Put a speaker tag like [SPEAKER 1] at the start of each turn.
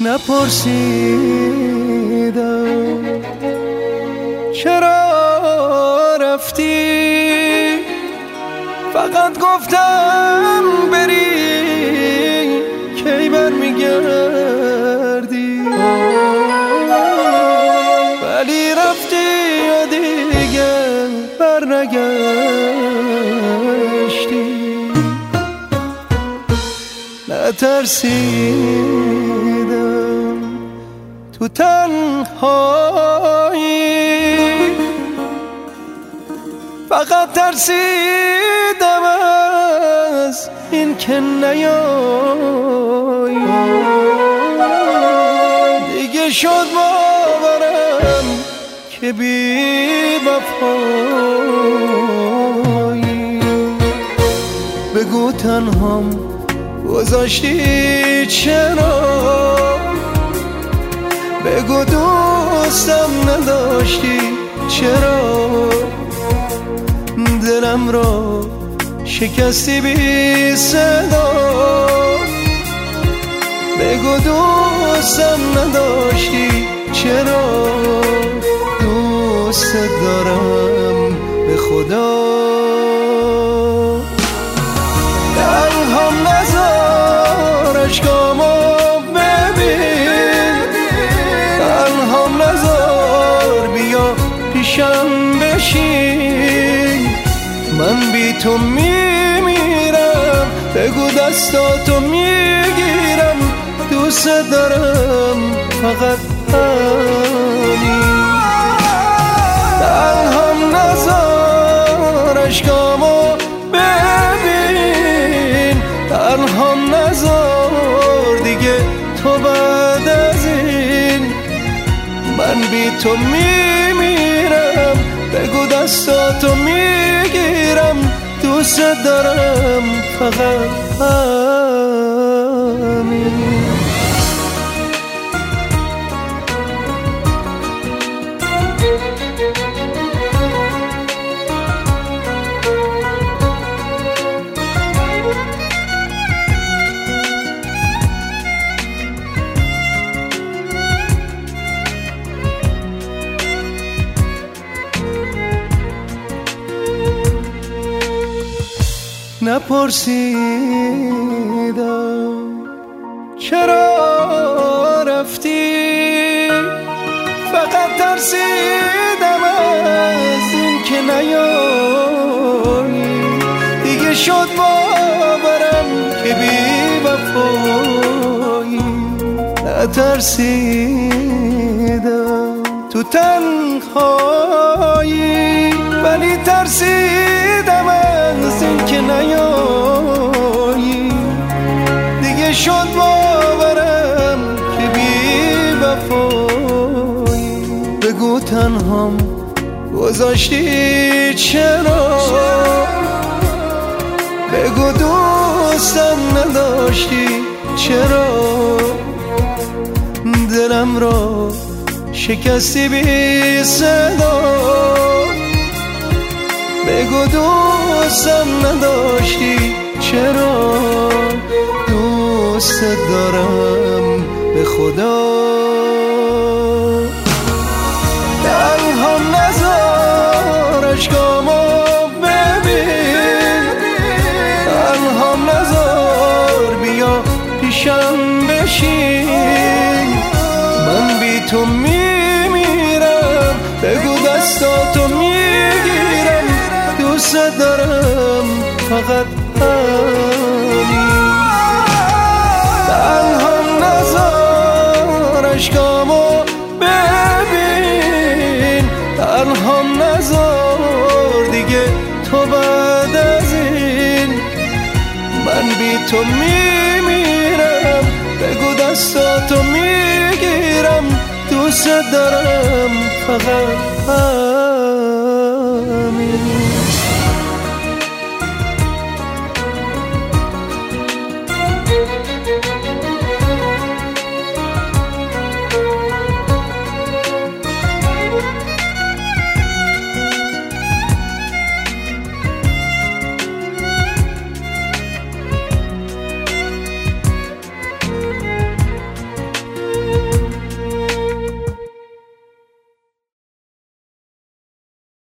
[SPEAKER 1] نپرسیدم. چرا رفتی؟ فقط گفتم بری. کی برمیگردی ولی رفتی و دیگه برنگشتی نترسیدم تو تنهایی. فقط ترسیدم از این که نیایی. دیگه شد باورم که بی وفایی. بگو تنهام گذاشتی چرا؟ بگو دوستم نداشتی. چرا؟ دلم را شکستی بی صدا. بگو دوستم نداشتی. چرا؟ دوست دارم به خدا. عشقامو ببین پیشم بشین من بی تو میمیرم بگو دستاتو می‌گیرم دوست دارم فقط همین تنهام نزار عشقامو ببین تنهام نزار تو بعد از این من بی تو میمیرم بگو دستاتو می‌گیرم دوست دارم فقط نپرسیدم. چرا رفتی؟ فقط ترسیدم از این که نیایی دیگه شد باورم که بی وفایی. نترسیدم. تو تنهایی ولی ترسیدم از این که نیایی. دیگه شد باورم که بی وفایی. بگو تنهام گذاشتی چرا؟ بگو دوستم نداشتی چرا؟ دلم را شکستی بی صدا. بگو دوستم نداشتی. چرا دوست دارم به خدا؟ تنهام نزار عشقامو ببین. تنهام نزار بیا پیشم بشین. دارم فقط همین تنهام نزار عشقامو ببین. تنهام نزار دیگه تو بعد از این. من بی تو میمیرم. بگو دستاتو می‌گیرم. دوست دارم فقط